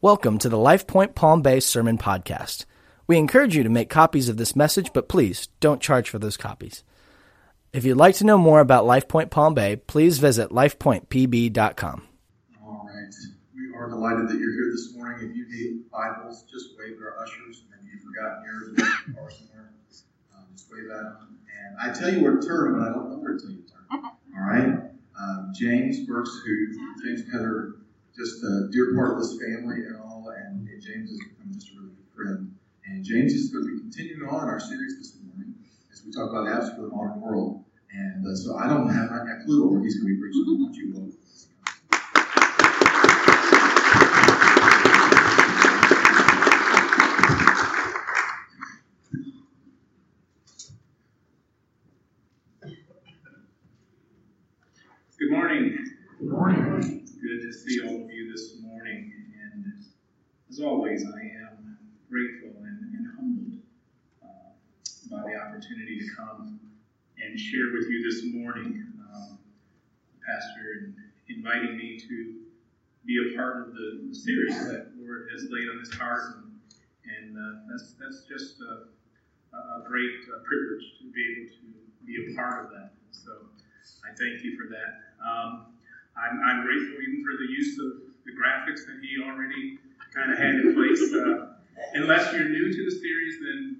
Welcome to the LifePoint Palm Bay Sermon Podcast. We encourage you to make copies of this message, but please don't charge for those copies. If you'd like to know more about LifePoint Palm Bay, please visit lifepointpb.com. All right. We are delighted that you're here this morning. If you need Bibles, just wave our ushers. And if you've forgotten yours or somewhere, um, just wave at them. And I tell you where to turn, but I don't know where to tell you turn. All right? Um, James Burks, who James Heather just a dear part of this family and all, and, and James has become just a really good friend. And James is going to be continuing on our series this morning as we talk about apps for the modern world. And uh, so I don't have a clue where he's going to be preaching. Why you will. Good morning. Good morning good to see all of you this morning. And as always, I am grateful and, and humbled uh, by the opportunity to come and share with you this morning. Um, Pastor inviting me to be a part of the series that Lord has laid on his heart, and, and uh, that's that's just a, a great uh, privilege to be able to be a part of that. So I thank you for that. Um, I'm, I'm grateful even for the use of the graphics that he already kind of had in place. Uh, unless you're new to the series, then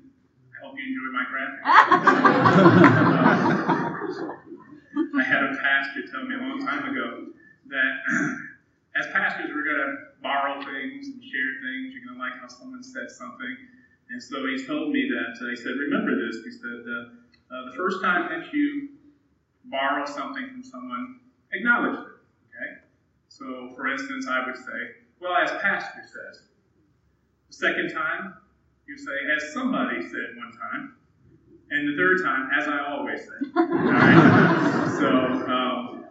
I hope you enjoy my graphics. I had a pastor tell me a long time ago that as pastors, we're going to borrow things and share things. You're going to like how someone said something. And so he told me that, uh, he said, remember this. He said, uh, uh, the first time that you borrow something from someone, acknowledge it. Okay? So, for instance, I would say, well, as Pastor says. The second time, you say, as somebody said one time. And the third time, as I always say. So, um,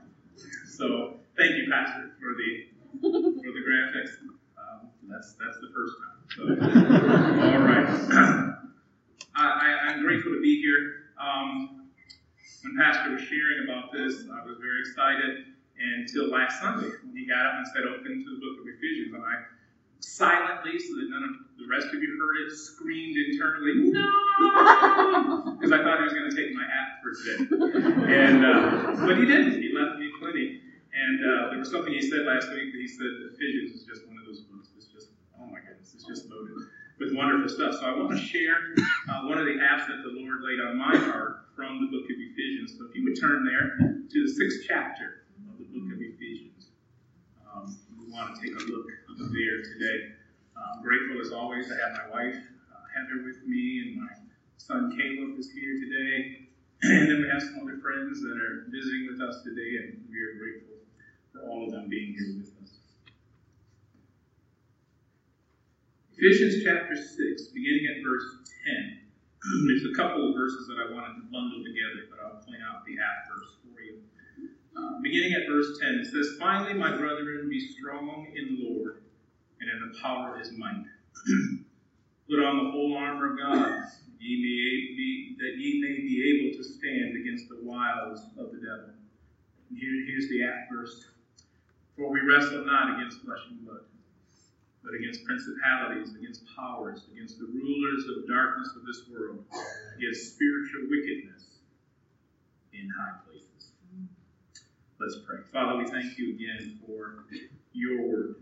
so thank you, Pastor, for the for the graphics. Um, that's that's the first time. So, all right. I, am grateful to be here. Um, when Pastor was sharing about this, I was very excited until last Sunday when he got up and said, Open to the book of Ephesians. And I silently, so that none of the rest of you heard it, screamed internally, No! Because I thought he was going to take my app for today. And, uh, but he didn't. He left me plenty. And uh, there was something he said last week that he said Ephesians is just one of those books that's just, oh my goodness, it's just loaded with wonderful stuff. So I want to share uh, one of the apps that the Lord laid on my heart from the book of Ephesians. So if you would turn there to the sixth chapter book of Ephesians. Um, we want to take a look there today. I'm grateful as always to have my wife uh, Heather with me, and my son Caleb is here today. And then we have some other friends that are visiting with us today, and we are grateful for all of them being here with us. Ephesians chapter 6, beginning at verse 10. There's a couple of verses that I wanted to bundle together, but I'll point out the at verse beginning at verse 10, it says, Finally, my brethren, be strong in the Lord and in the power of his might. Put on the whole armor of God, ye may be, that ye may be able to stand against the wiles of the devil. And here, here's the at verse. For we wrestle not against flesh and blood, but against principalities, against powers, against the rulers of darkness of this world, against spiritual wickedness in high. Let's pray. Father, we thank you again for your word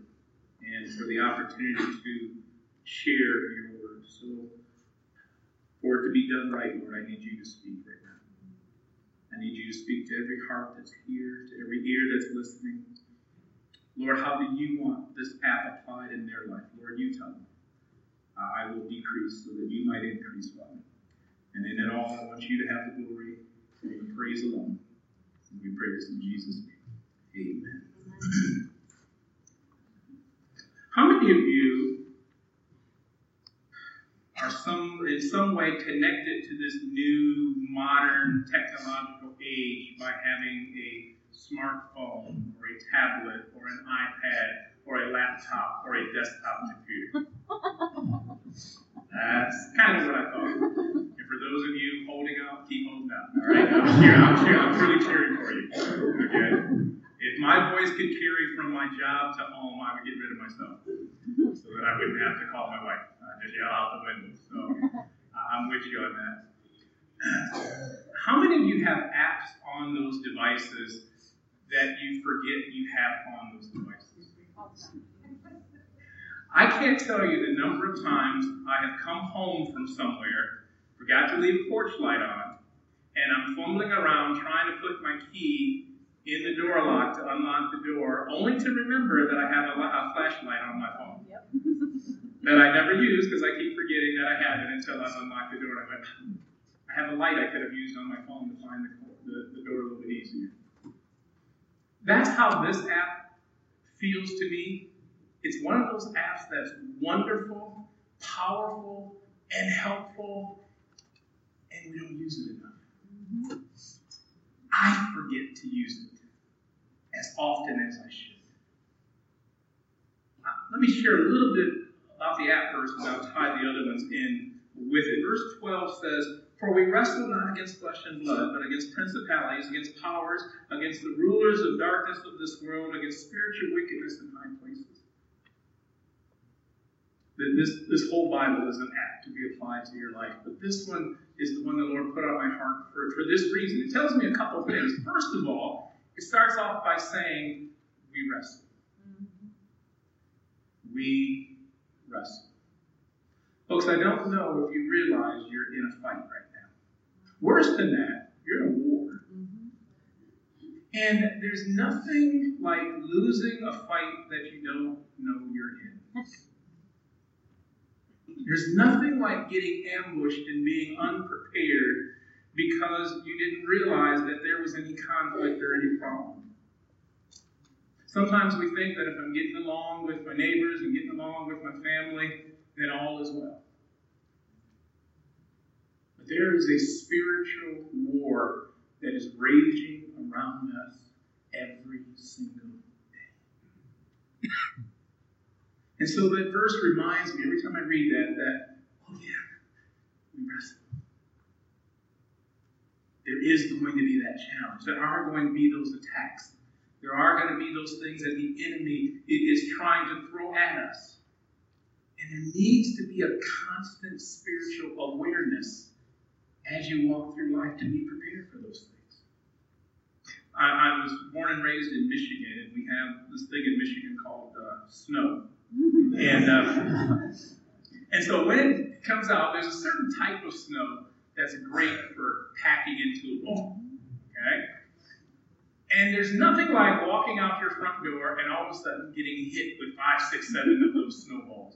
and for the opportunity to share your word. So, for it to be done right, Lord, I need you to speak right now. I need you to speak to every heart that's here, to every ear that's listening. Lord, how do you want this app applied in their life? Lord, you tell me. I will decrease so that you might increase, Father. And in it all, I want you to have the glory and the praise alone. We pray this in Jesus' name. Amen. How many of you are some in some way connected to this new modern technological age by having a smartphone or a tablet or an iPad or a laptop or a desktop computer? That's kind of what I thought And for those of you holding out, keep holding out. All right, I'm cheering. I'm cheering. I'm really cheering for you. Okay. If my voice could carry from my job to oh, home, I would get rid of myself. So that I wouldn't have to call my wife. I just yell out the window. So I'm with you on that. How many of you have apps on those devices that you forget you have on those devices? I can't tell you the number of times I have come home from somewhere, forgot to leave a porch light on, and I'm fumbling around trying to put my key in the door lock to unlock the door, only to remember that I have a, a flashlight on my phone. Yep. that I never use because I keep forgetting that I have it until I've unlocked the door. I went, I have a light I could have used on my phone to find the, the, the door a little bit easier. That's how this app feels to me. It's one of those apps that's wonderful, powerful, and helpful, and we don't use it enough. Mm-hmm. I forget to use it as often as I should. Let me share a little bit about the app verse and I'll tie the other ones in with it. Verse 12 says, For we wrestle not against flesh and blood, but against principalities, against powers, against the rulers of darkness of this world, against spiritual wickedness in high places. This, this whole Bible is an app to be applied to your life, but this one is the one the Lord put on my heart for, for this reason. It tells me a couple things. First of all, it starts off by saying, We wrestle. Mm-hmm. We wrestle. Folks, I don't know if you realize you're in a fight right now. Worse than that, you're in a war. Mm-hmm. And there's nothing like losing a fight that you don't know you're in. There's nothing like getting ambushed and being unprepared because you didn't realize that there was any conflict or any problem. Sometimes we think that if I'm getting along with my neighbors and getting along with my family, then all is well. But there is a spiritual war that is raging around us every single day. and so that verse reminds me every time I read that, that, oh yeah, we wrestle there is going to be that challenge. There are going to be those attacks. There are going to be those things that the enemy is trying to throw at us. And there needs to be a constant spiritual awareness as you walk through life to be prepared for those things. I, I was born and raised in Michigan, and we have this thing in Michigan called uh, snow. And, uh, and so when it comes out, there's a certain type of snow that's great for packing into a ball. Mm-hmm. Okay? And there's nothing like walking out your front door and all of a sudden getting hit with five, six, seven of those snowballs.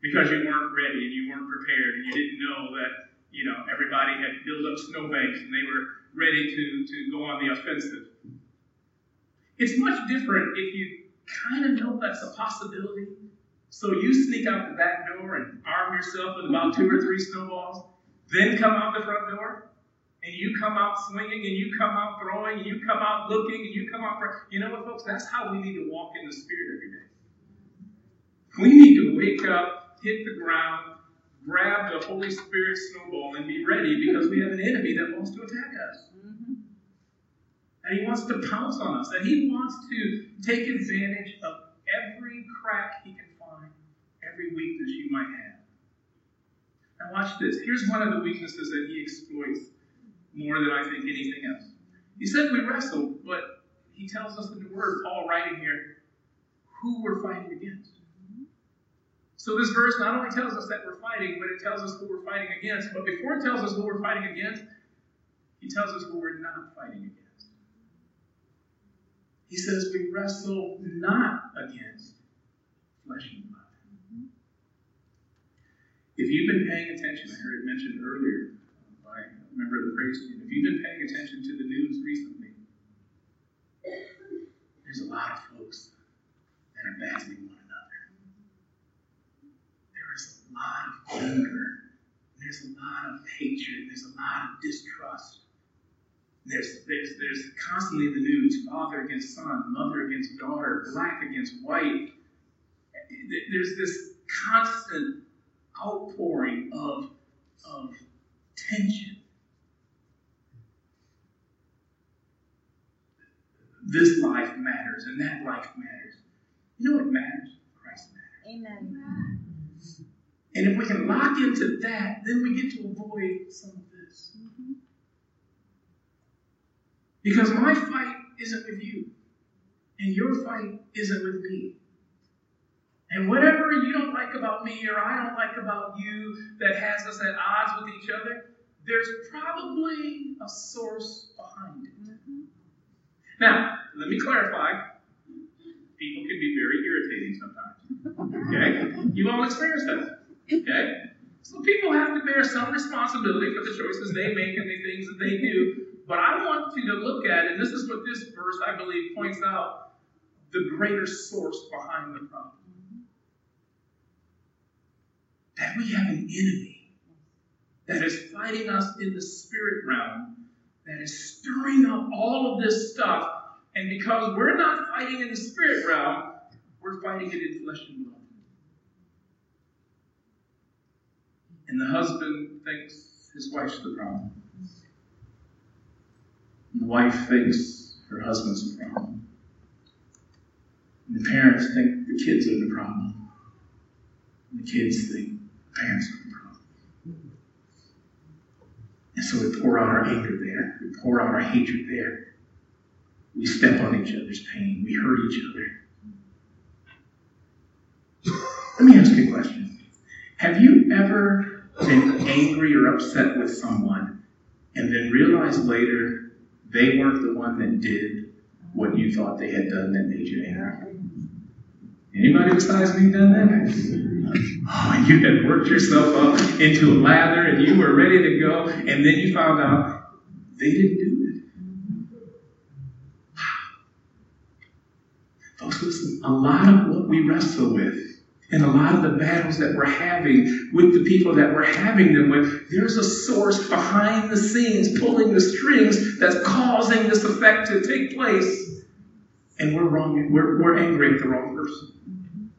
Because you weren't ready and you weren't prepared and you didn't know that, you know, everybody had built up snowbanks and they were ready to, to go on the offensive. It's much different if you kind of know that's a possibility. So you sneak out the back door and arm yourself with about two or three snowballs then come out the front door, and you come out swinging, and you come out throwing, and you come out looking, and you come out. You know what, folks? That's how we need to walk in the Spirit every day. We need to wake up, hit the ground, grab the Holy Spirit snowball, and be ready because we have an enemy that wants to attack us. Mm-hmm. And he wants to pounce on us. And he wants to take advantage of every crack he can find, every weakness you might have. Watch this. Here's one of the weaknesses that he exploits more than I think anything else. He said we wrestle, but he tells us in the word, Paul writing here, who we're fighting against. So this verse not only tells us that we're fighting, but it tells us who we're fighting against. But before it tells us who we're fighting against, he tells us who we're not fighting against. He says we wrestle not against flesh and blood. If you've been paying attention, I heard it mentioned earlier by a member of the praise team, if you've been paying attention to the news recently, there's a lot of folks that are battling one another. There is a lot of anger. There's a lot of hatred. There's a lot of distrust. There's, there's, there's constantly the news father against son, mother against daughter, black against white. There's this constant outpouring of, of tension. This life matters and that life matters. You know what matters? Christ matters. Amen. And if we can lock into that, then we get to avoid some of this. Because my fight isn't with you, and your fight isn't with me. And whatever you don't like about me or I don't like about you that has us at odds with each other, there's probably a source behind it. Mm-hmm. Now, let me clarify. People can be very irritating sometimes. Okay? You've all experienced that. Okay? So people have to bear some responsibility for the choices they make and the things that they do. But I want you to look at, and this is what this verse, I believe, points out the greater source behind the problem. That we have an enemy that is fighting us in the spirit realm, that is stirring up all of this stuff. And because we're not fighting in the spirit realm, we're fighting it in flesh and blood. And the husband thinks his wife's the problem. And the wife thinks her husband's the problem. And the parents think the kids are the problem. And the kids think parents are the problem. And so we pour out our anger there. We pour out our hatred there. We step on each other's pain. We hurt each other. Let me ask you a question. Have you ever been angry or upset with someone and then realized later they weren't the one that did what you thought they had done that made you angry. Anybody besides me done that? Oh, and you had worked yourself up into a lather and you were ready to go, and then you found out they didn't do it. Folks, listen, a lot of what we wrestle with and a lot of the battles that we're having with the people that we're having them with, there's a source behind the scenes pulling the strings that's causing this effect to take place. And we're wrong, we're, we're angry at the wrong person.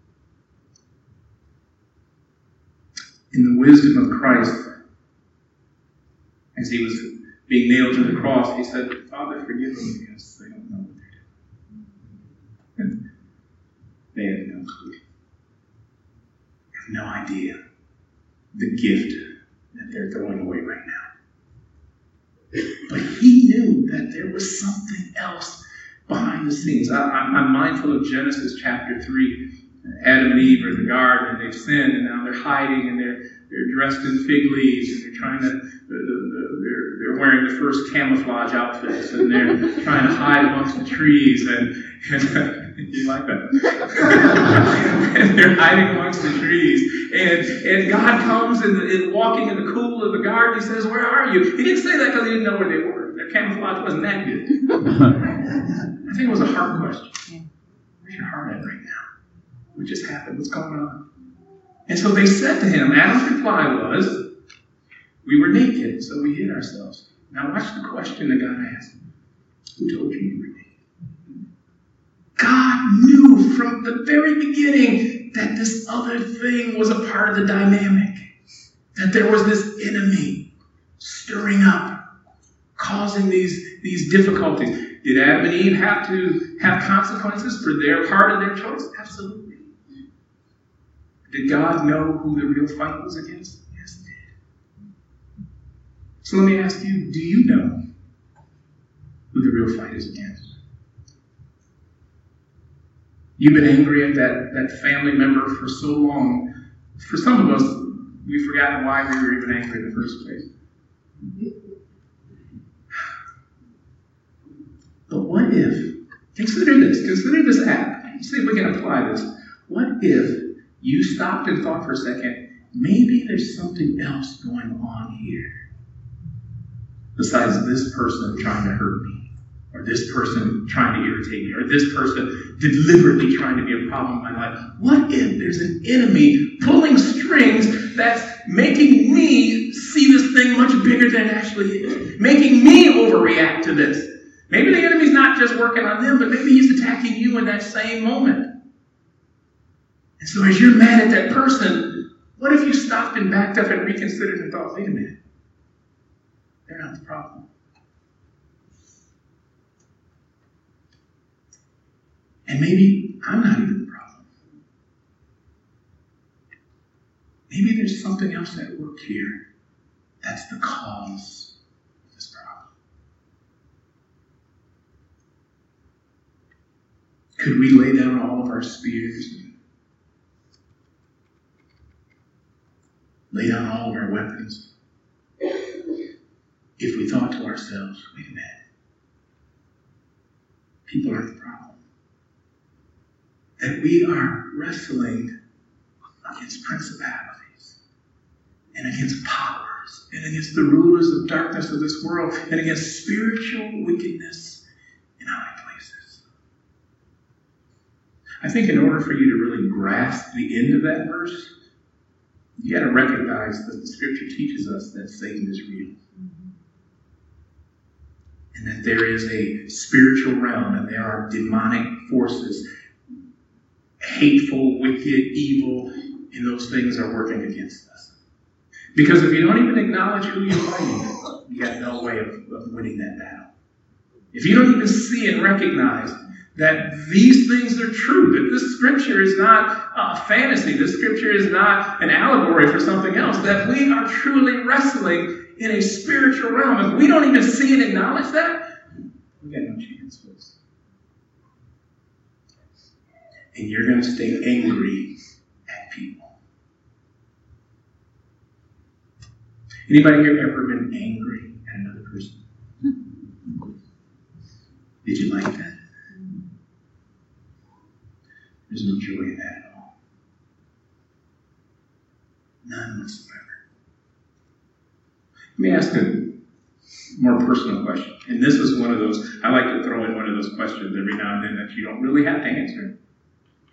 In the wisdom of Christ, as he was being nailed to the cross, he said, Father, forgive them because they don't know what they're doing. They had no clue have no idea the gift that they're throwing away right now. But he knew that there was something else behind the scenes. I, am mindful of Genesis chapter 3. Adam and Eve are in the garden and they've sinned and now they're hiding and they're, they're dressed in fig leaves and they're trying to, they're, they're wearing the first camouflage outfits and they're trying to hide amongst the trees and, and you like that? and they're hiding amongst the trees. And, and God comes and, and walking in the cool of the garden. He says, Where are you? He didn't say that because he didn't know where they were. Their camouflage wasn't that good. I think it was a heart question. Where's your heart at right now? What just happened? What's going on? And so they said to him, Adam's reply was, We were naked, so we hid ourselves. Now watch the question that God asked. Who told you you were naked? God knew from the very beginning that this other thing was a part of the dynamic. That there was this enemy stirring up, causing these, these difficulties. Did Adam and Eve have to have consequences for their part of their choice? Absolutely. Did God know who the real fight was against? Yes, he did. So let me ask you do you know who the real fight is against? You've been angry at that, that family member for so long. For some of us, we've forgotten why we were even angry in the first place. But what if, consider this, consider this app. See if we can apply this. What if you stopped and thought for a second, maybe there's something else going on here besides this person trying to hurt me? or this person trying to irritate me, or this person deliberately trying to be a problem in my life. What if there's an enemy pulling strings that's making me see this thing much bigger than it actually is? Making me overreact to this. Maybe the enemy's not just working on them, but maybe he's attacking you in that same moment. And so as you're mad at that person, what if you stopped and backed up and reconsidered and thought, wait a minute, they're not the problem. And maybe I'm not even the problem. maybe there's something else at work here that's the cause of this problem. Could we lay down all of our spears? Lay down all of our weapons? If we thought to ourselves, wait a minute, people aren't the problem? That we are wrestling against principalities and against powers and against the rulers of darkness of this world and against spiritual wickedness in high places. I think in order for you to really grasp the end of that verse, you got to recognize that the scripture teaches us that Satan is real. Mm-hmm. And that there is a spiritual realm and there are demonic forces, hateful, wicked, evil, and those things are working against us. Because if you don't even acknowledge who you're fighting, you got no way of, of winning that battle. If you don't even see and recognize that these things are true, that this scripture is not a fantasy, this scripture is not an allegory for something else, that we are truly wrestling in a spiritual realm. If we don't even see and acknowledge that, we got no chance, folks. And you're going to stay angry at people. Anybody here ever been angry at another person? Did you like that? There's no joy in that at all. None whatsoever. Let me ask a more personal question. And this is one of those, I like to throw in one of those questions every now and then that you don't really have to answer.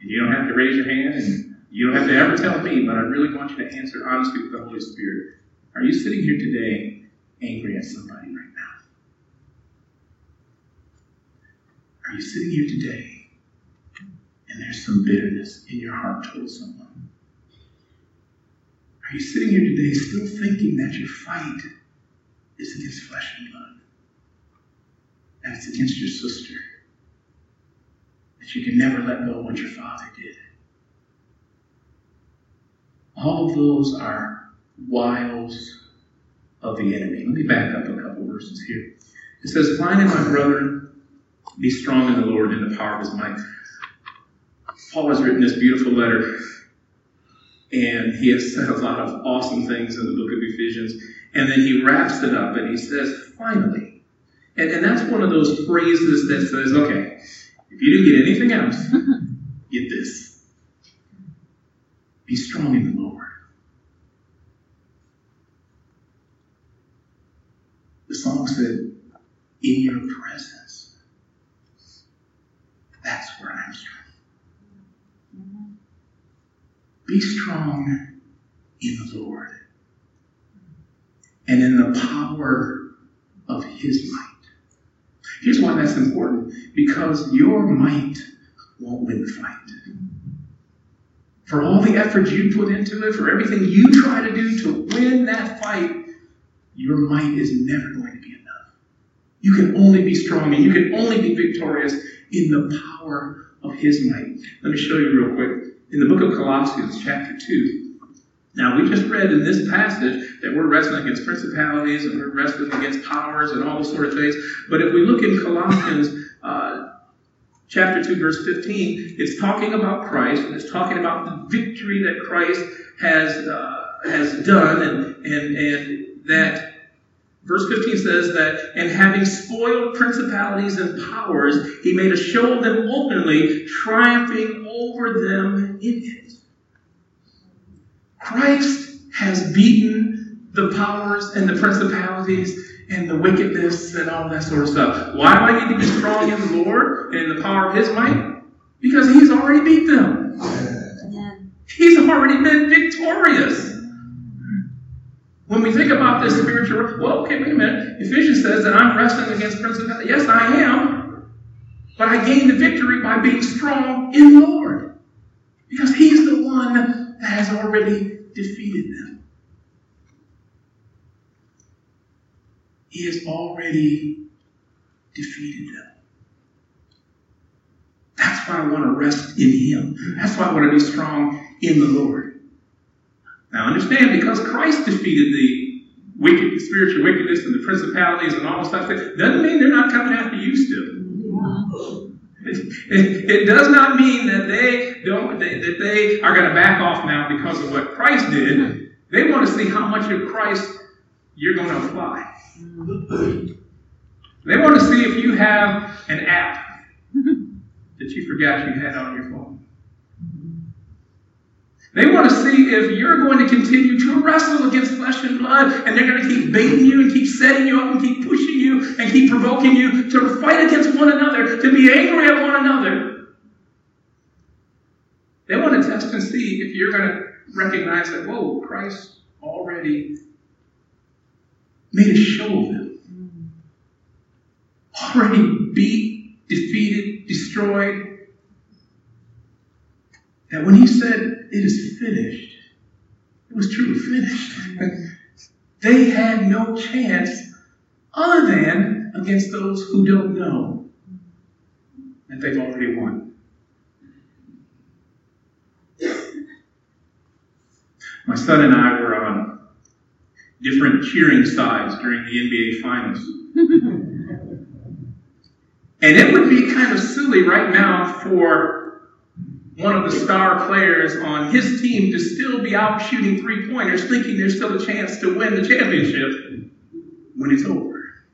And you don't have to raise your hand, and you don't have to ever tell me, but I really want you to answer honestly with the Holy Spirit. Are you sitting here today angry at somebody right now? Are you sitting here today and there's some bitterness in your heart towards someone? Are you sitting here today still thinking that your fight is against flesh and blood? That it's against your sister? That you can never let go of what your father did? All of those are wiles of the enemy. Let me back up a couple verses here. It says, Finally, my brethren, be strong in the Lord and in the power of his might. Paul has written this beautiful letter, and he has said a lot of awesome things in the book of Ephesians. And then he wraps it up and he says, finally. And, and that's one of those phrases that says, okay, if you didn't get anything else, get this. Be strong in the Lord. The song said, in your presence. That's where I'm strong. Be strong in the Lord and in the power of his might. Here's why that's important because your might won't win the fight. For all the effort you put into it, for everything you try to do to win that fight, your might is never going to be enough. You can only be strong and you can only be victorious in the power of his might. Let me show you real quick. In the book of Colossians, chapter 2, now, we just read in this passage that we're wrestling against principalities and we're wrestling against powers and all those sort of things. But if we look in Colossians uh, chapter 2, verse 15, it's talking about Christ and it's talking about the victory that Christ has, uh, has done and, and, and that Verse 15 says that, and having spoiled principalities and powers, he made a show of them openly, triumphing over them in it. Christ has beaten the powers and the principalities and the wickedness and all that sort of stuff. Why do I need to be strong in the Lord and in the power of His might? Because He's already beat them. He's already been victorious. When we think about this spiritual, well, okay, wait a minute. Ephesians says that I'm wrestling against principalities. Yes, I am. But I gain the victory by being strong in the Lord. Because He's the one that has already defeated them. He has already defeated them. That's why I want to rest in Him. That's why I want to be strong in the Lord. Now understand, because Christ defeated the wicked, the spiritual wickedness and the principalities and all the stuff, doesn't mean they're not coming after you still. It, it, does not mean that they don't they, that they are going to back off now because of what Christ did. They want to see how much of Christ you're going to apply. They want to see if you have an app that you forgot you had on your phone. They want to see if you're going to continue to wrestle against flesh and blood, and they're going to keep baiting you and keep setting you up and keep pushing you and keep provoking you to fight against one another, to be angry at one another. They want to test and see if you're going to recognize that, whoa, Christ already made a show of them. Already beat, defeated, destroyed, that when he said, It is finished, it was truly finished. they had no chance other than against those who don't know that they've already won. My son and I were on different cheering sides during the NBA Finals. and it would be kind of silly right now for one of the star players on his team to still be out shooting three pointers, thinking there's still a chance to win the championship when it's over.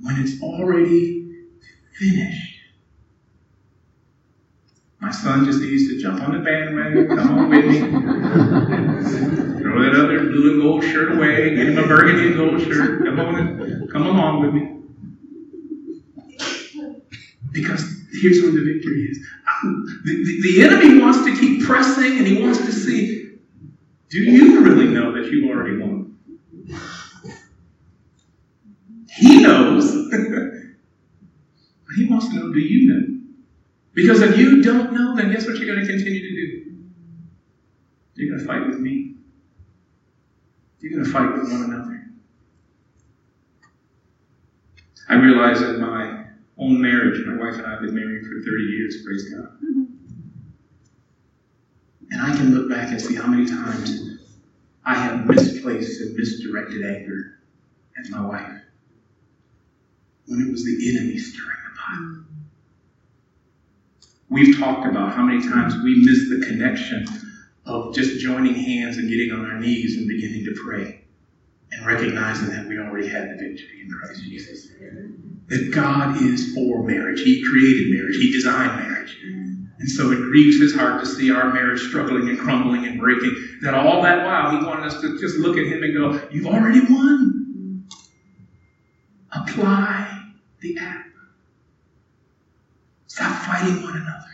When it's already finished. My son just needs to jump on the bandwagon, come on with me, throw that other blue and gold shirt away, get him a burgundy and gold shirt, come on, come along with me. Because here's where the victory is. Um, the, the, the, enemy wants to keep pressing and he wants to see do you really know that you've already won? He knows, but he wants to know do you know? Because if you don't know, then guess what you're going to continue to do? You're going to fight with me. You're going to fight with one another. I realize that my own marriage. My wife and I have been married for 30 years, praise God. Mm-hmm. And I can look back and see how many times I have misplaced and misdirected anger at my wife when it was the enemy stirring the pot. We've talked about how many times we miss the connection of just joining hands and getting on our knees and beginning to pray and recognizing that we already had the victory in Christ Jesus that God is for marriage. He created marriage, He designed marriage. And so it grieves his heart to see our marriage struggling and crumbling and breaking. That all that while he wanted us to just look at him and go, You've already won. Apply the app. Stop fighting one another.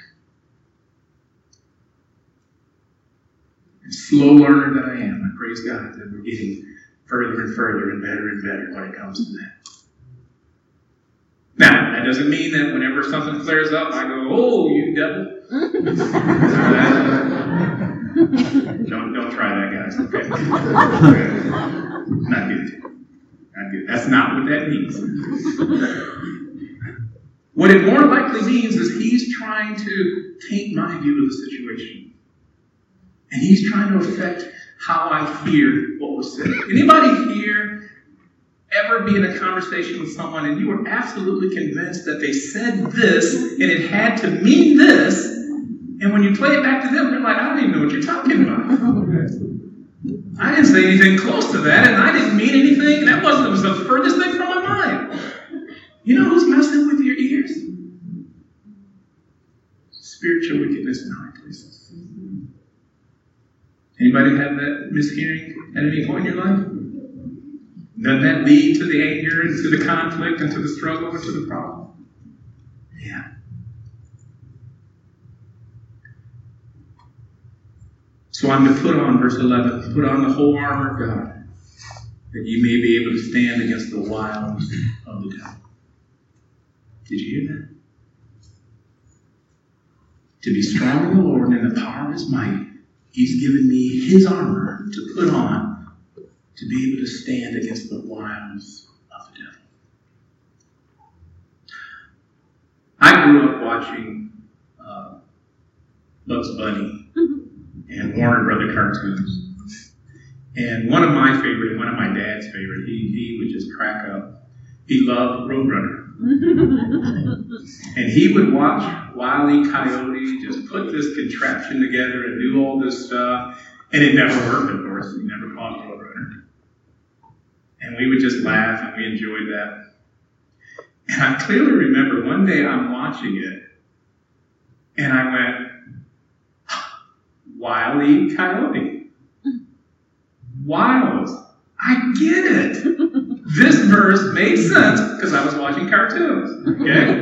And slow learner that I am, I praise God that we're getting further and further and better and better when it comes to that. Now, that doesn't mean that whenever something flares up, I go, oh, you devil. don't, don't try that, guys. Okay. Not good. Not good. That's not what that means. what it more likely means is he's trying to taint my view of the situation. And he's trying to affect how I hear what was said. Anybody here ever be in a conversation with someone and you were absolutely convinced that they said this and it had to mean this, and when you play it back to them, they're like, I don't even know what you're talking about. I didn't say anything close to that, and I didn't mean anything. That wasn't was the furthest thing from my mind. You know who's messing with your ears? Spiritual wickedness in high places. Anybody have that mishearing at any point in your life? Doesn't that lead to the anger and to the conflict and to the struggle and to the problem? Yeah. So I'm to put on, verse 11, put on the whole armor of God, that you may be able to stand against the wiles of the devil. Did you hear that? To be strong in the Lord and in the power of his might, he's given me his armor to put on to be able to stand against the wiles of the devil. I grew up watching uh, Bugs Bunny and Warner Brother cartoons. And one of my favorite, one of my dad's favorite, he, he would just crack up. He loved Roadrunner. and he would watch Wile E. Coyote just put this contraption together and do all this stuff. And it never worked, of course. He never caught the Roadrunner. And we would just laugh and we enjoyed that. And I clearly remember one day I'm watching it and I went, Wile E. Coyote. Wiles. I get it. This verse made sense because I was watching cartoons. Okay?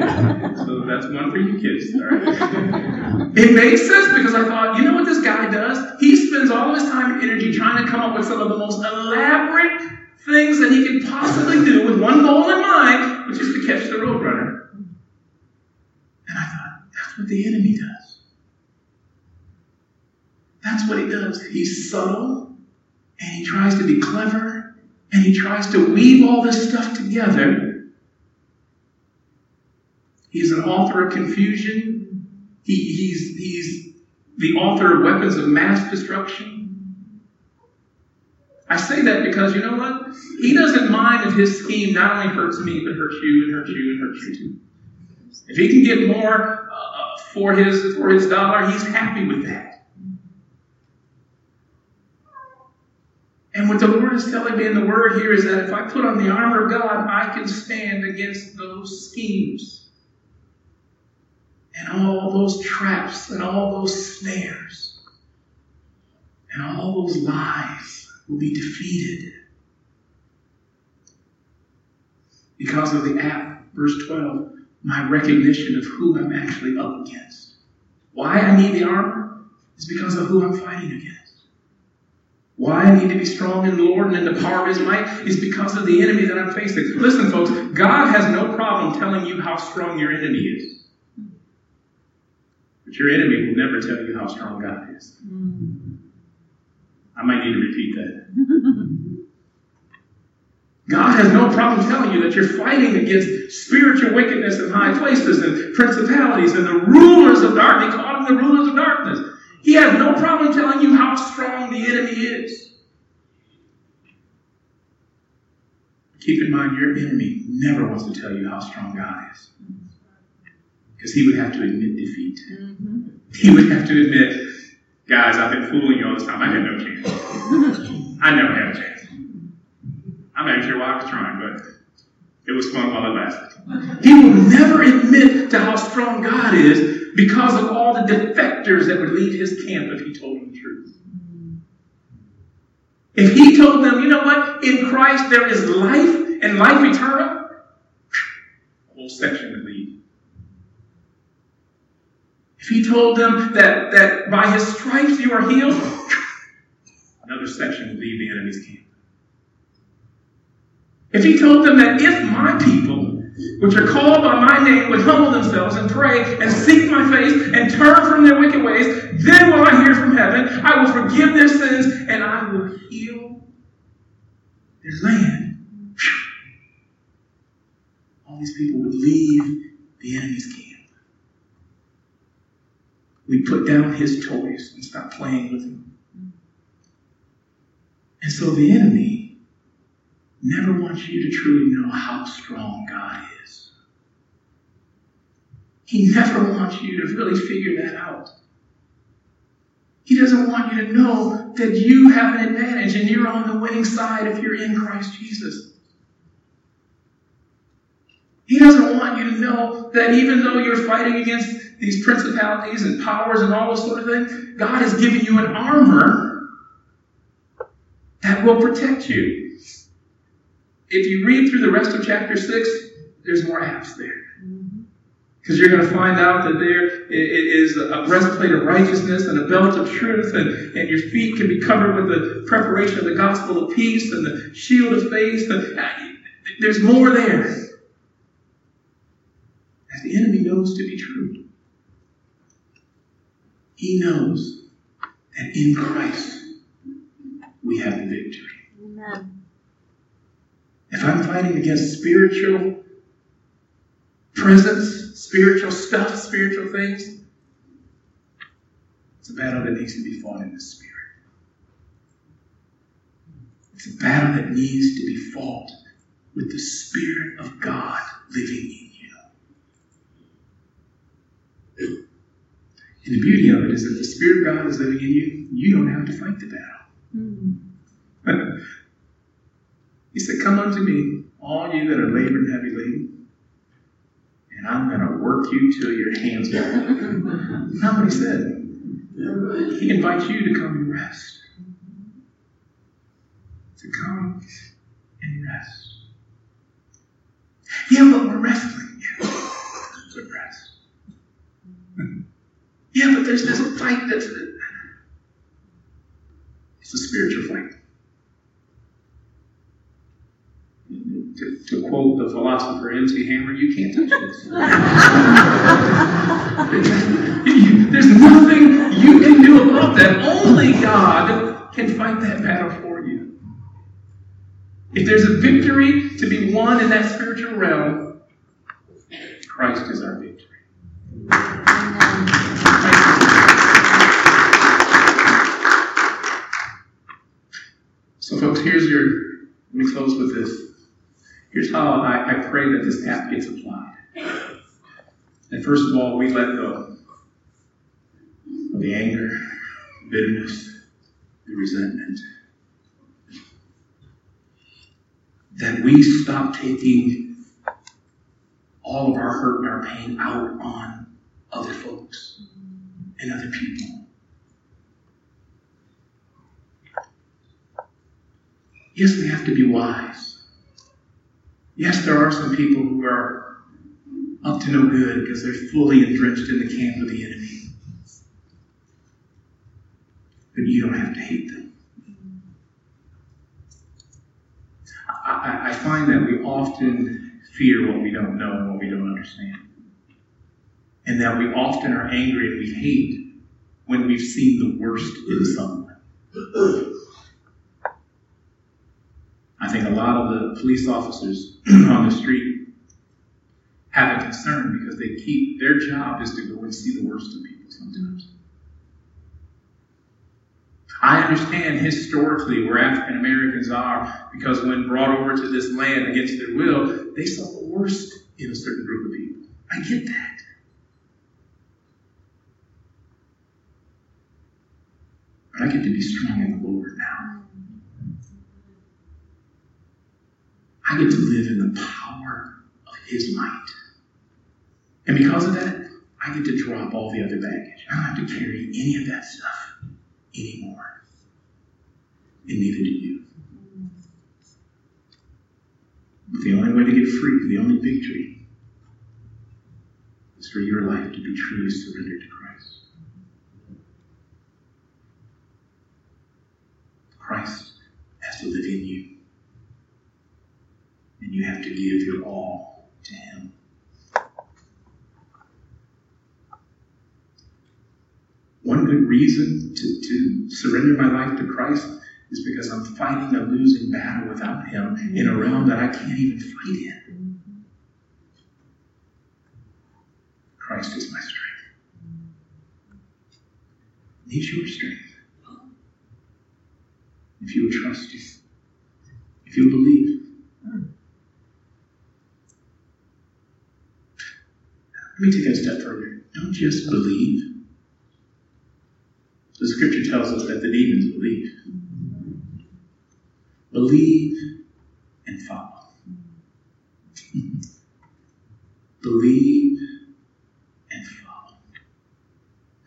So that's one for you kids. All right? It made sense because I thought, you know what this guy does? He spends all his time and energy trying to come up with some of the most elaborate things that he can possibly do with one goal in mind, which is to catch the roadrunner. And I thought, that's what the enemy does. That's what he does. He's subtle and he tries to be clever and he tries to weave all this stuff together. He's an author of confusion. He, he's, he's the author of weapons of mass destruction. I say that because you know what? He doesn't mind if his scheme not only hurts me, but hurts you and hurts you and hurts you too. If he can get more uh, for his for his dollar, he's happy with that. And what the Lord is telling me in the Word here is that if I put on the armor of God, I can stand against those schemes and all those traps and all those snares and all those lies will be defeated. Because of the app, verse 12, my recognition of who I'm actually up against. Why I need the armor is because of who I'm fighting against. Why I need to be strong in the Lord and in the power of His might is because of the enemy that I'm facing. Listen, folks, God has no problem telling you how strong your enemy is. But your enemy will never tell you how strong God is. I might need to repeat that. God has no problem telling you that you're fighting against spiritual wickedness in high places and principalities and the rulers of darkness. He called them the rulers of darkness. He has no problem telling you how strong the enemy is. Keep in mind, your enemy never wants to tell you how strong God is. Because he would have to admit defeat. Mm-hmm. He would have to admit, guys, I've been fooling you all this time. I had no chance. I never had a chance. I'm not sure why I was trying, but it was fun while it lasted. He will never admit to how strong God is because of all the defectors that would leave his camp if he told them the truth. If he told them, you know what, in Christ there is life and life eternal, a whole section would leave. If he told them that, that by his stripes you are healed, another section would leave the enemy's camp. If he told them that if my people, which are called by my name, would humble themselves and pray and seek my face and turn from their wicked ways, then will I hear from heaven, I will forgive their sins, and I will heal their land. All these people would leave the enemy's camp. We put down his toys and stop playing with him. And so the enemy never wants you to truly know how strong God is. He never wants you to really figure that out. He doesn't want you to know that you have an advantage and you're on the winning side if you're in Christ Jesus. He doesn't want you to know that even though you're fighting against these principalities and powers and all those sort of things, God has given you an armor that will protect you. If you read through the rest of chapter 6, there's more apps there. Because you're going to find out that there is a breastplate of righteousness and a belt of truth, and, and your feet can be covered with the preparation of the gospel of peace and the shield of faith. And uh, there's more there. That the enemy knows to be true. He knows that in Christ we have the victory. Amen. If I'm fighting against spiritual presence, spiritual stuff, spiritual things, It's a battle that needs to be fought in the Spirit. It's a battle that needs to be fought with the Spirit of God living in you. And the beauty of it is that the Spirit of God is living in you, you don't have to fight the battle. Hmm. He said, Come unto me, all you that are labored and heavy laden, and I'm going to work you till your hands are. Not what he said. He invites you to come and rest. To come and rest. Yeah, but we're wrestling. Yeah, but rest. yeah, but there's this fight that's. It's a spiritual fight. To, to quote the philosopher M.C. Hammer, you can't touch this. There's nothing you can do about that. Only God can fight that battle for you. If there's a victory to be won in that spiritual realm, Christ is our victory. So, folks, here's your. Let me close with this. Here's how I, I pray that this app gets applied. And first of all, we let go of the anger, bitterness, the resentment. That we stop taking all of our hurt and our pain out on other folks and other people. Yes, we have to be wise. Yes, there are some people who are up to no good because they're fully entrenched in the camp of the enemy. But you don't have to hate them. I, I find that we often fear what we don't know and what we don't understand. And that we often are angry and we hate when we've seen the worst in someone. I think a lot of the police officers on the street have a concern because they keep their job is to go and see the worst of people sometimes. I understand historically where African Americans are because when brought over to this land against their will, they saw the worst in a certain group of people. I get that. But I get to be strong in the Lord now. I get to live in the power of His might. And because of that, I get to drop all the other baggage. I don't have to carry any of that stuff anymore. And neither do you. But the only way to get free, the only victory, is for your life to be truly surrendered to Christ. Christ has to live in you. And you have to give your all to Him. One good reason to, to surrender my life to Christ is because I'm fighting a losing battle without Him in a realm that I can't even fight in. Christ is my strength. He's your strength. If you will trust Him, if you'll believe. Let me take a step further. Don't just believe. The scripture tells us that the demons believe. Believe and follow. believe and follow.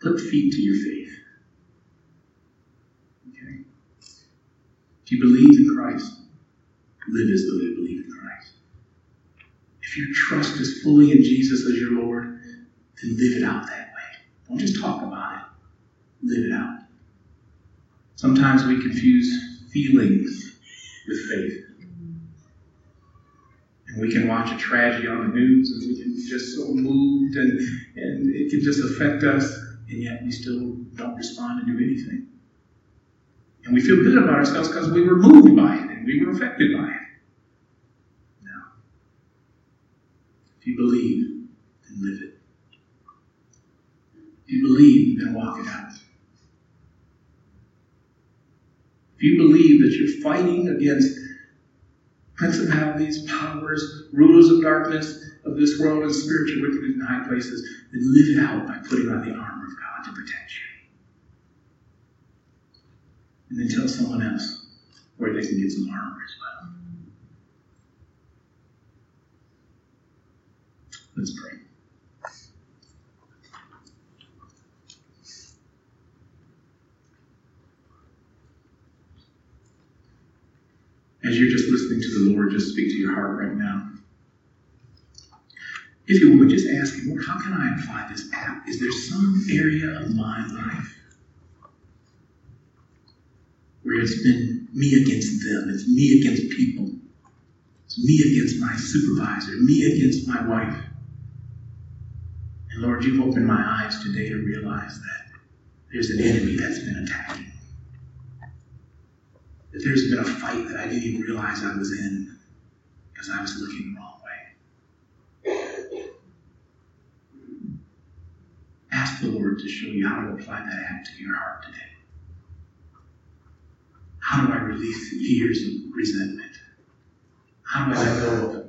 Put feet to your faith. Okay? If you believe in Christ, live as though you believe in Christ. If your trust is fully in Jesus as your Lord, then live it out that way. Don't just talk about it live it out. Sometimes we confuse feelings with faith. And we can watch a tragedy on the news and we can be just so moved and, and it can just affect us, and yet we still don't respond and do anything. And we feel good about ourselves because we were moved by it and we were affected by it. You believe, then live it. If you believe, then walk it out. If you believe that you're fighting against principalities, powers, rulers of darkness of this world, and spiritual wickedness in high places, then live it out by putting on the armor of God to protect you. And then tell someone else where they can get some armor as well. Let's pray. As you're just listening to the Lord just speak to your heart right now, if you would just ask Him, Lord, how can I apply this app? Is there some area of my life where it's been me against them, it's me against people, it's me against my supervisor, me against my wife? And Lord, you've opened my eyes today to realize that there's an enemy that's been attacking. Me. That there's been a fight that I didn't even realize I was in because I was looking the wrong way. Ask the Lord to show you how to apply that act to your heart today. How do I release years of resentment? How do I let go of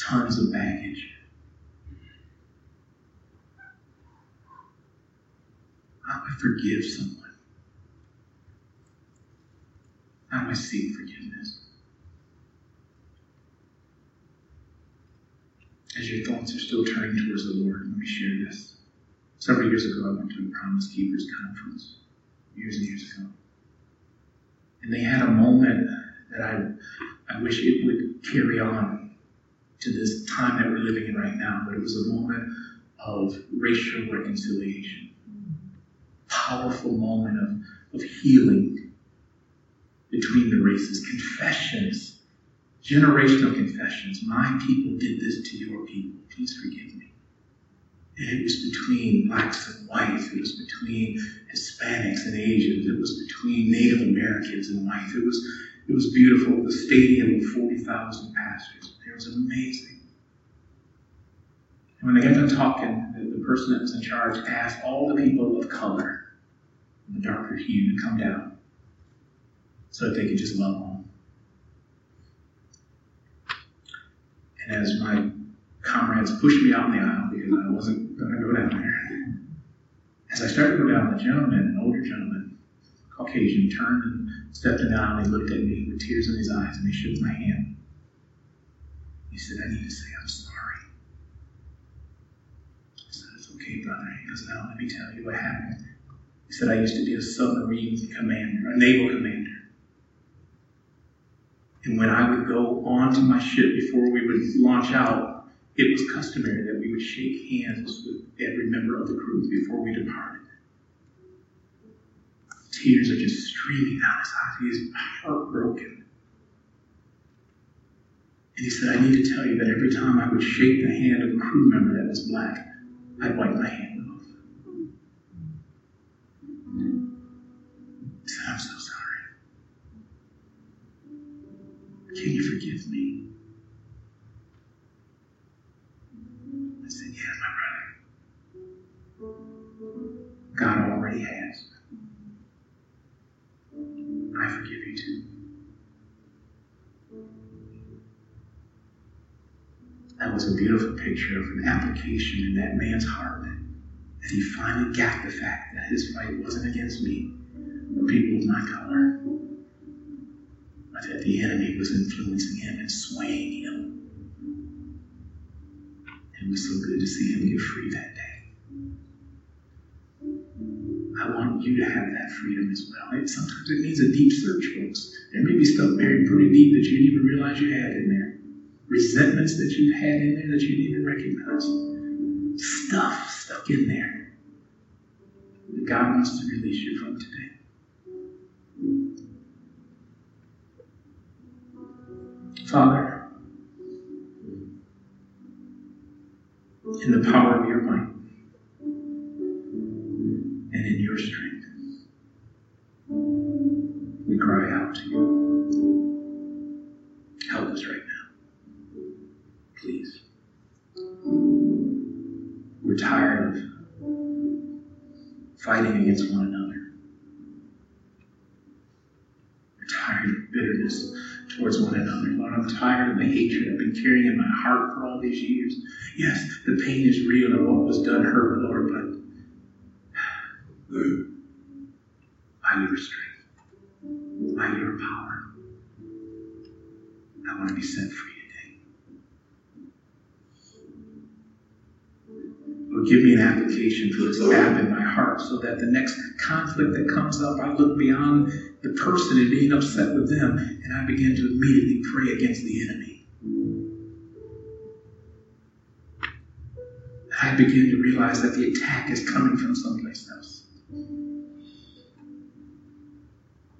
tons of baggage? How do I forgive someone? How do I seek forgiveness? As your thoughts are still turning towards the Lord, let me share this. Several years ago, I went to a Promise Keepers conference, years and years ago. And they had a moment that I, I wish it would carry on to this time that we're living in right now, but it was a moment of racial reconciliation. Powerful moment of, of healing between the races, confessions, generational confessions. My people did this to your people. Please forgive me. And it was between blacks and whites. It was between Hispanics and Asians. It was between Native Americans and whites. It was, it was beautiful. The stadium of 40,000 pastors. It was amazing. When they got done talking, the, the person that was in charge asked all the people of color, the darker hue, to come down so that they could just love on. And as my comrades pushed me out in the aisle because I wasn't going to go down there, as I started to go down, the gentleman, an older gentleman, Caucasian, turned and stepped in the aisle and he looked at me with tears in his eyes and he shook my hand. He said, I need to say I'm sorry. I said, It's okay, brother. He goes, Now, let me tell you what happened. He said, I used to be a submarine commander, a naval commander. And when I would go onto my ship before we would launch out, it was customary that we would shake hands with every member of the crew before we departed. Tears are just streaming down his eyes. He is heartbroken. And he said, I need to tell you that every time I would shake the hand of a crew member that was black, I'd wipe my hand in that man's heart that he finally got the fact that his fight wasn't against me or people of my color, but that the enemy was influencing him and swaying him. It was so good to see him get free that day. I want you to have that freedom as well. Sometimes it needs a deep search, folks. There may be stuff buried pretty deep that you didn't even realize you had in there. Resentments that you've had in there that you didn't even recognize. Stuff stuck in there that God wants to release you from today. Father, in the power of your fighting against one another. We're tired of bitterness towards one another. Lord, I'm tired of the hatred I've been carrying in my heart for all these years. Yes, the pain is real and what was done hurt, Lord, but by your strength, by your power, I want to be set free today. Lord, give me an application for this gap in my heart so that the next conflict that comes up, I look beyond the person and being upset with them, and I begin to immediately pray against the enemy. I begin to realize that the attack is coming from someplace else.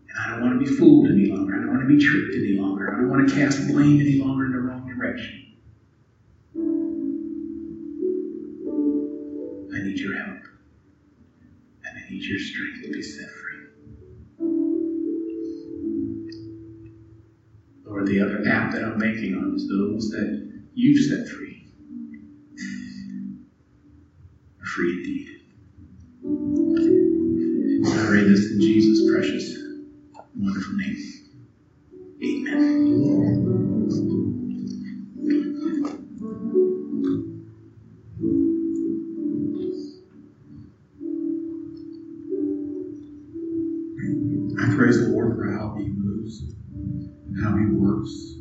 And I don't want to be fooled any longer. I don't want to be tricked any longer. I don't want to cast blame any longer in the wrong direction. Need your help. And I need your strength to be set free. Lord, the other app that I'm making on is those that you've set free. free indeed. I pray this in Jesus' precious, wonderful name. Amen. How He works,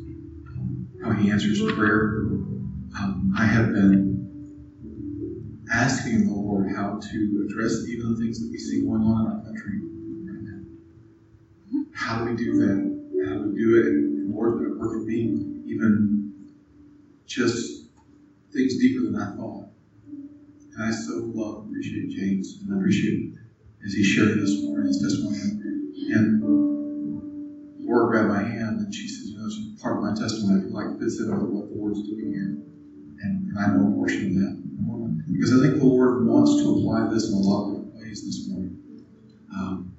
how He answers prayer. Um, I have been asking the Lord how to address even the things that we see going on in our country right now. How do we do that? How do we do it? And the Lord's been at work me, even just things deeper than I thought. And I so love and appreciate James, and I appreciate as he shared this morning his testimony. And Laura grabbed my hand and she says, You know, it's part of my testimony like in with what the Lord's doing here. And, I know a portion of that. Because I think the Lord wants to apply this in a lot of different ways this morning. Um,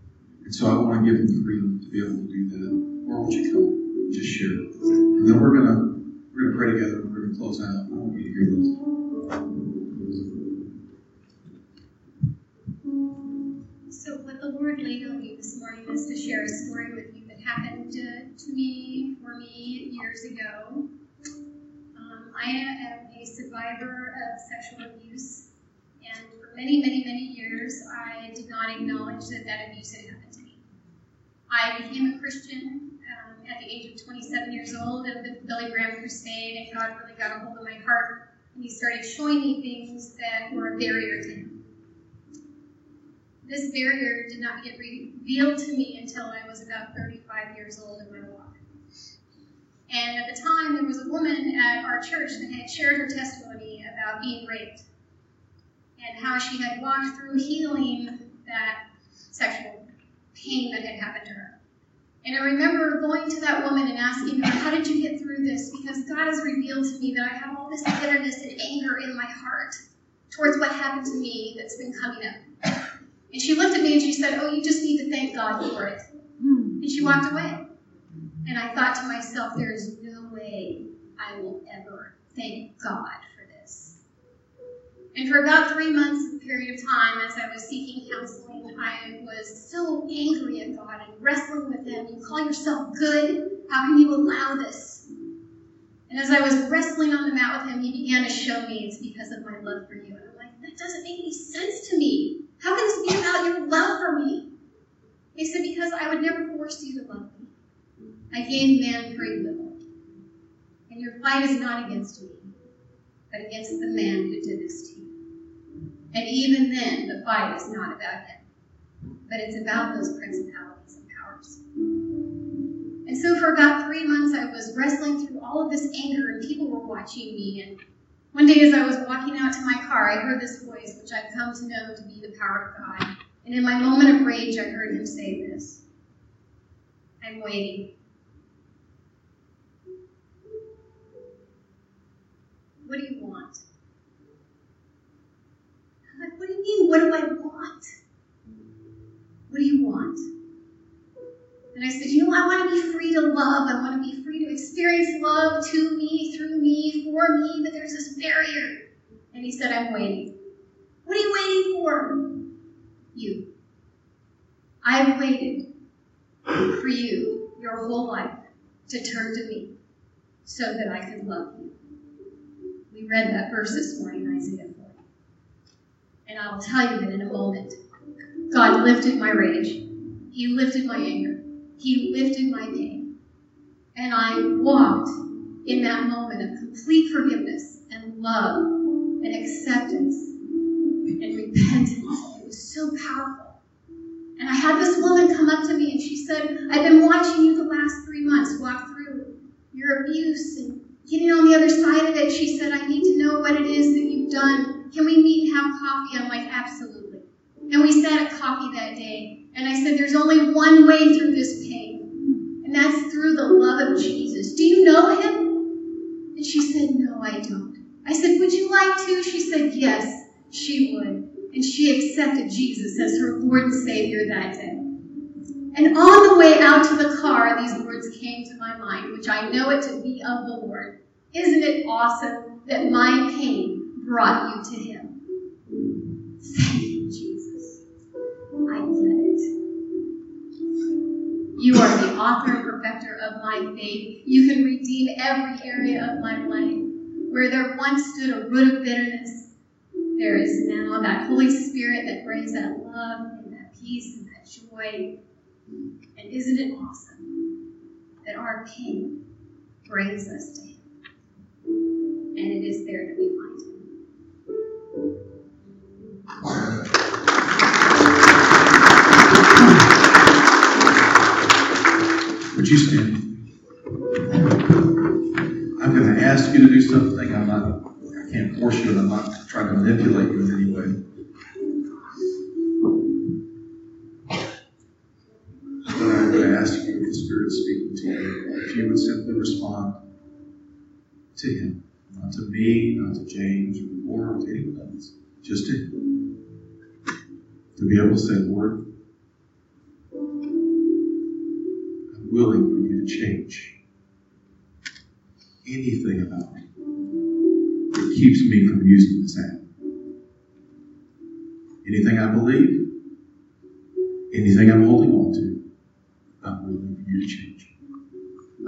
and so I want to give him the freedom to be able to do that. Or won't you come? Just share. And then we're gonna we're gonna pray together and we're gonna close out. I want you to hear this. So what the Lord laid on me this morning is to share a story with happened to me for me years ago. I am a survivor of sexual abuse, and for many, many, many years, I did not acknowledge that that abuse had happened to me. I became a Christian um, at the age of 27 years old at the Billy Graham Crusade, and God really got a hold of my heart, and He started showing me things that were a barrier to Him. This barrier did not get revealed to me until I was about 35 years old in my walk. And at the time, there was a woman at our church that had shared her testimony about being raped and how she had walked through healing that sexual pain that had happened to her. And I remember going to that woman and asking her, How did you get through this? Because God has revealed to me that I have all this bitterness and anger in my heart towards what happened to me that's been coming up. And she looked at me and she said, Oh, you just need to thank God for it. Hmm. And she walked away. And I thought to myself, there is no way I will ever thank God for this. And for about three months period of time, as I was seeking counseling, I was so angry at God and wrestling with Him. You call yourself good? How can you allow this? And as I was wrestling on the mat with Him, He began to show me it's because of my love for you. And I'm like, that doesn't make any sense to me. How can this be about your love for me? He said, because I would never force you to love me. I gave man free will. And your fight is not against me, but against the man who did this to you. And even then, the fight is not about him, but it's about those principalities and powers. And so for about three months, I was wrestling through all of this anger, and people were watching me. And one day, as I was walking out to my car, I heard this voice, which I've come to know to be the power of God. And in my moment of rage, I heard him say this I'm waiting. What do you want? I'm like, What do you mean? What do I want? What do you want? And I said, You know, I want to be free to love. I want to be free to experience love to me, through me, for me, but there's this barrier. And he said, I'm waiting. What are you waiting for? You. I've waited for you your whole life to turn to me so that I could love you. We read that verse this morning, Isaiah 40. And I will tell you that in a moment, God lifted my rage. He lifted my anger. He lifted my pain. And I walked in that moment of complete forgiveness and love and acceptance and repentance. It was so powerful. And I had this woman come up to me and she said, I've been watching you the last three months walk through your abuse and getting on the other side of it. She said, I need to know what it is that you've done. Can we meet and have coffee? I'm like, absolutely. And we sat at coffee that day. And I said, there's only one way through this pain. And that's through the love of Jesus. Do you know him? And she said, No, I don't. I said, Would you like to? She said, Yes, she would. And she accepted Jesus as her Lord and Savior that day. And on the way out to the car, these words came to my mind, which I know it to be of the Lord. Isn't it awesome that my pain brought you to Him? You are the author and perfecter of my faith. You can redeem every area of my life. Where there once stood a root of bitterness, there is now that Holy Spirit that brings that love and that peace and that joy. And isn't it awesome that our pain brings us to Him? And it is there that we find Him. Would you stand? I'm going to ask you to do something. I'm not, I can't force you, and I'm not trying to manipulate you in any way. But I'm going to ask you, if the Spirit speaking to you, if you would simply respond to Him, not to me, not to James or to anyone else, just to Him. To be able to say, Lord, willing for you to change anything about me that keeps me from using this app. Anything I believe, anything I'm holding on to, I'm willing for you to change.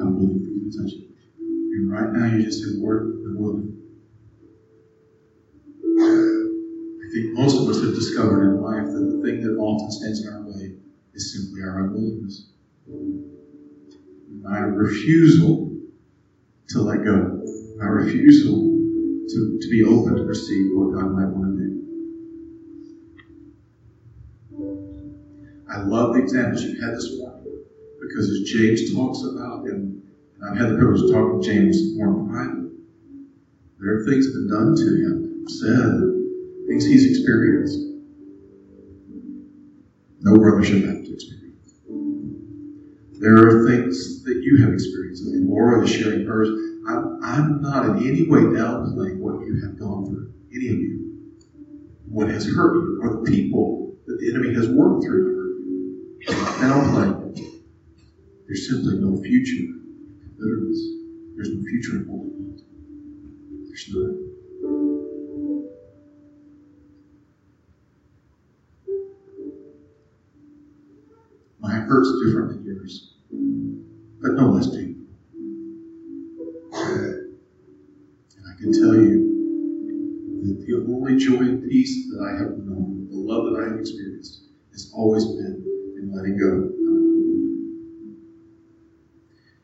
I'm willing for you to touch it. And right now you just say, Lord, I'm willing. I think most of us have discovered in life that the thing that often stands in our way is simply our unwillingness my refusal to let go, my refusal to, to be open to receive what God might want to do. I love the examples you've had this morning because as James talks about, and I've had the privilege of talking to James more in private, there are things that have been done to him, said, things he's experienced. No brother should have to experience. There are things that you have experienced. Mean, Laura is sharing hers. I'm, I'm not in any way downplaying what you have gone through, any of you. What has hurt you, or the people that the enemy has worked through to hurt you. I'm not downplaying. There's simply no future in bitterness. There's no future in holding on. There's none. Hurt's different than yours, but no less painful. And I can tell you that the only joy and peace that I have known, the love that I have experienced, has always been in letting go.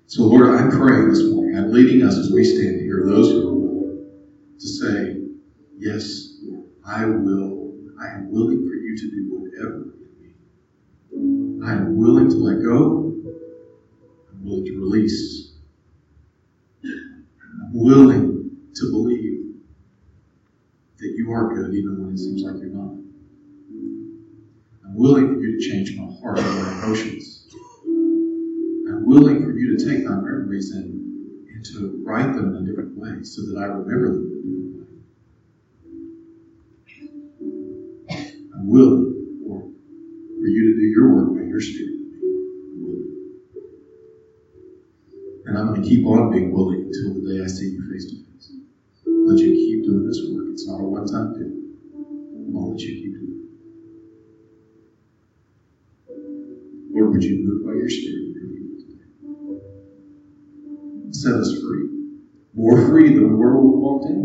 So, Lord, I'm praying this morning. I'm leading us as we stand here, those who are willing, to say, Yes, Lord, I will. I am willing for you to do whatever. I am willing to let go. I'm willing to release. I'm willing to believe that you are good even when it seems like you're not. I'm willing for you to change my heart and my emotions. I'm willing for you to take my memories and, and to write them in a different way so that I remember them in. I'm willing for, for you to do your work your spirit. And I'm going to keep on being willing until the day I see you face to face. Let you keep doing this work. It's not a one time deal. I'll let you keep doing it. Lord, would you move by your spirit in your people today? set us free. More free than we were when we walked in.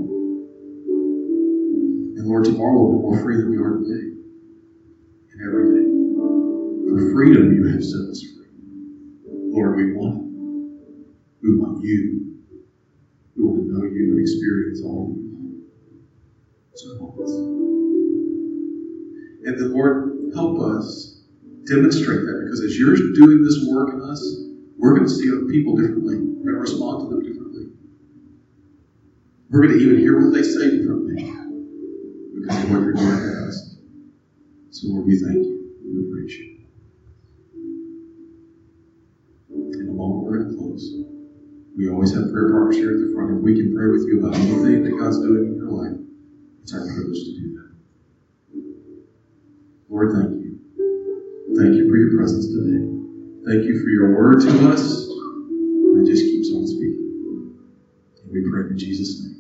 And Lord, tomorrow we'll be more free than we are today. And every day. For freedom you have set us free. Lord, we want it. We want you. We want to know you and experience all you. So help us. And then, Lord, help us demonstrate that because as you're doing this work in us, we're going to see other people differently. We're going to respond to them differently. We're going to even hear what they say differently because of what you're doing in us. So, Lord, we thank you. We praise you. We always have prayer partners here at the front, and we can pray with you about anything that God's doing in your life. It's our privilege to do that. Lord, thank you. Thank you for your presence today. Thank you for your word to us. It just keeps on speaking. And we pray in Jesus' name.